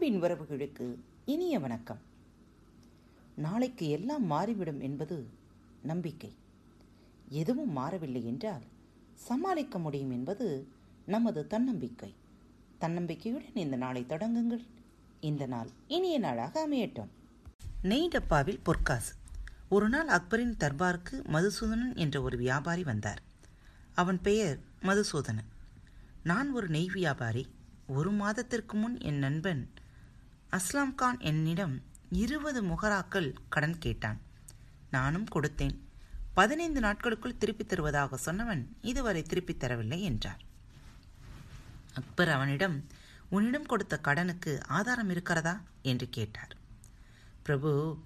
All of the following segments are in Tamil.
அன்பின் உறவுகளுக்கு இனிய வணக்கம். நாளைக்கு எல்லாம் மாறிவிடும் என்பது நம்பிக்கை. எதுவும் மாறவில்லை என்றால் சமாளிக்க முடியும் என்பது நமது தன்னம்பிக்கை. தன்னம்பிக்கையுடன் இந்த நாளை தொடங்குங்கள். இந்த நாள் இனிய நாளாக அமையட்டும். நெய் டப்பாவில் பொற்காசு. ஒரு நாள் அக்பரின் தர்பாருக்கு மதுசூதனன் என்ற ஒரு வியாபாரி வந்தார். அவன் பெயர் மதுசூதனன். நான் ஒரு நெய் வியாபாரி. ஒரு மாதத்திற்கு முன் என் நண்பன் அஸ்லாம் கான் என்னிடம் இருபது முகராக்கள் கடன் கேட்டான். நானும் கொடுத்தேன். பதினைந்து நாட்களுக்குள் திருப்பித் தருவதாக சொன்னவன் இதுவரை திருப்பித் தரவில்லை என்றார். அக்பர் அவனிடம் உன்னிடம் கொடுத்த கடனுக்கு ஆதாரம் இருக்கிறதா? என்று கேட்டார். பிரபு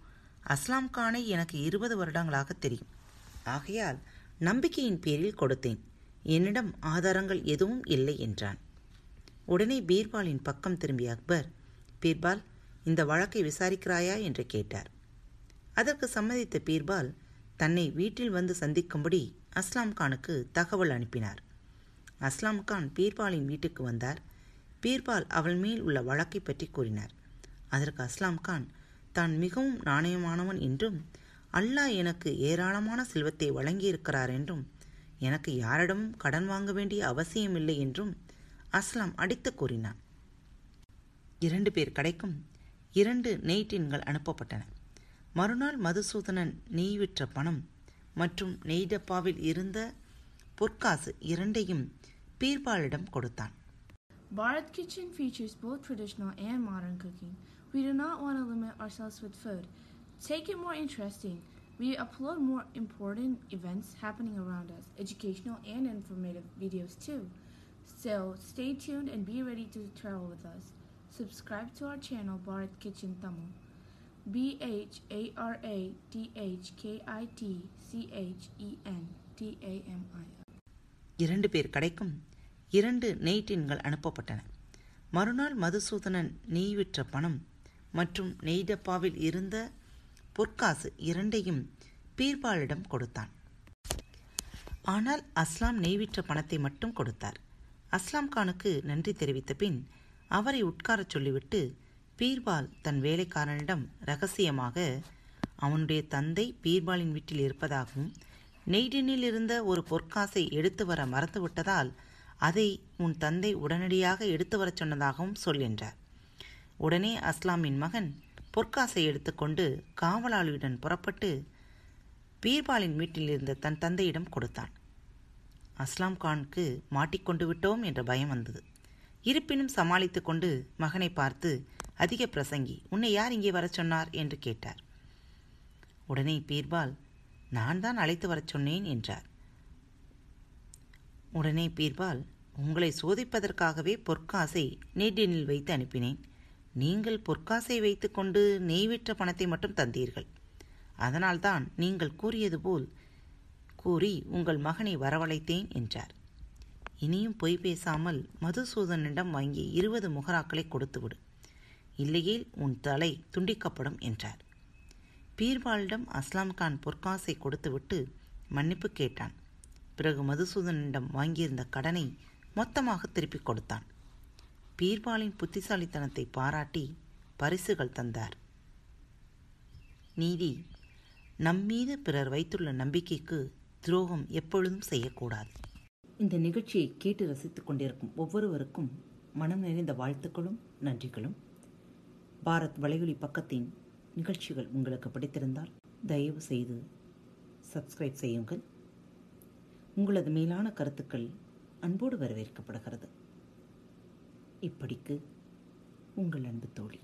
அஸ்லாம் கானை எனக்கு இருபது வருடங்களாக தெரியும். ஆகையால் நம்பிக்கையின் பேரில் கொடுத்தேன். என்னிடம் ஆதாரங்கள் எதுவும் இல்லை என்றான். உடனே பீர்பாலின் பக்கம் திரும்பிய அக்பர் பீர்பால் இந்த வழக்கை விசாரிக்கிறாயா? என்று கேட்டார். அதற்கு சம்மதித்த பீர்பால் தன்னை வீட்டில் வந்து சந்திக்கும்படி அஸ்லாம் கானுக்கு தகவல் அனுப்பினார். அஸ்லாம் கான் பீர்பாலின் வீட்டுக்கு வந்தார். பீர்பால் அவள் மேல் உள்ள வழக்கை பற்றி கூறினார். அதற்கு அஸ்லாம் கான் தான் மிகவும் நாணயமானவன் என்றும் அல்லாஹ் எனக்கு ஏராளமான செல்வத்தை வழங்கியிருக்கிறார் என்றும் எனக்கு யாரிடமும் கடன் வாங்க வேண்டிய அவசியமில்லை என்றும் அஸ்லாம் அடித்து கூறினான். இரண்டு பேர் கடைக்கும் இரண்டு நெய் டின்கள் அனுப்பப்பட்டன மறுநாள் மதுசூதனன் நெய் விற்ற பணம் மற்றும் நெய் டப்பாவில் இருந்த பொற்காசு இரண்டையும் பீர்பாலிடம் கொடுத்தான் Bharat Kitchen features both traditional and modern cooking. We do not want to limit ourselves with food. Take it more interesting. We upload more important events happening around us, educational and informative videos too. So stay tuned and be ready to travel with us. Subscribe to our channel Bharat Kitchen Tamil. B H A R A T H K I T C H E N T A M I இரண்டு பேர் கடைக்கும் இரண்டு நெய்டின்கள் அனுப்பப்பட்டன. மறுநாள் மதுசூதனன் நெய் விற்ற பணம் மற்றும் நெய் டப்பாவில் இருந்த பொற்காசு இரண்டையும் பீர்பாலிடம் கொடுத்தான். ஆனால் அஸ்லாம் நெய்விற்ற பணத்தை மட்டும் கொடுத்தார். அஸ்லாம் கானுக்கு நன்றி தெரிவித்த பின் அவரை உட்காரச் சொல்லிவிட்டு பீர்பால் தன் வேலைக்காரனிடம் ரகசியமாக அவனுடைய தந்தை பீர்பாலின் வீட்டில் இருப்பதாகவும் நெய்டினில் இருந்த ஒரு பொற்காசை எடுத்து வர மறந்துவிட்டதால் அதை உன் தந்தை உடனடியாக எடுத்து வரச் சொன்னதாகவும் சொல் என்றார். உடனே அஸ்லாமின் மகன் பொற்காசை எடுத்துக்கொண்டு காவலாளியுடன் புறப்பட்டு பீர்பாலின் வீட்டில் இருந்த தன் தந்தையிடம் கொடுத்தான். அஸ்லாம் கானுக்கு மாட்டிக்கொண்டு விட்டோம் என்ற பயம் வந்தது. இருப்பினும் சமாளித்து கொண்டு மகனை பார்த்து அதிக பிரசங்கி உன்னை யார் இங்கே வரச் சொன்னார்? என்று கேட்டார். உடனே பீர்பால் நான் தான் அழைத்து வரச் சொன்னேன் என்றார். உடனே பீர்பால் உங்களை சோதிப்பதற்காகவே பொற்காசை நேட்டினில் வைத்து அனுப்பினேன். நீங்கள் பொற்காசை வைத்துக்கொண்டு நெய் விற்ற பணத்தை மட்டும் தந்தீர்கள். அதனால்தான் நீங்கள் கூறியது போல் கூறி உங்கள் மகனை வரவழைத்தேன் என்றார். இனியும் பொய் பேசாமல் மதுசூதனிடம் வாங்கி இருபது முகராக்களை கொடுத்துவிடு. இல்லையேல் உன் தலை துண்டிக்கப்படும் என்றார். பீர்பாலிடம் அஸ்லாம் கான் பொற்காசை கொடுத்துவிட்டு மன்னிப்பு கேட்டான். பிறகு மதுசூதனிடம் வாங்கியிருந்த கடனை மொத்தமாக திருப்பிக் கொடுத்தான். பீர்பாலின் புத்திசாலித்தனத்தை பாராட்டி பரிசுகள் தந்தார். நீதி நம்மீது பிறர் வைத்துள்ள நம்பிக்கைக்கு துரோகம் எப்பொழுதும் செய்யக்கூடாது. இந்த நிகழ்ச்சியை கேட்டு ரசித்துக் கொண்டிருக்கும் ஒவ்வொருவருக்கும் மனம் நிறைந்த வாழ்த்துக்களும் நன்றிகளும். பாரத் வலையொலி பக்கத்தின் நிகழ்ச்சிகள் உங்களுக்கு பிடித்திருந்தால் தயவு செய்து சப்ஸ்கிரைப் செய்யுங்கள். உங்களது மேலான கருத்துக்கள் அன்போடு வரவேற்கப்படுகிறது. இப்படிக்கு உங்கள் அன்பு தோழி.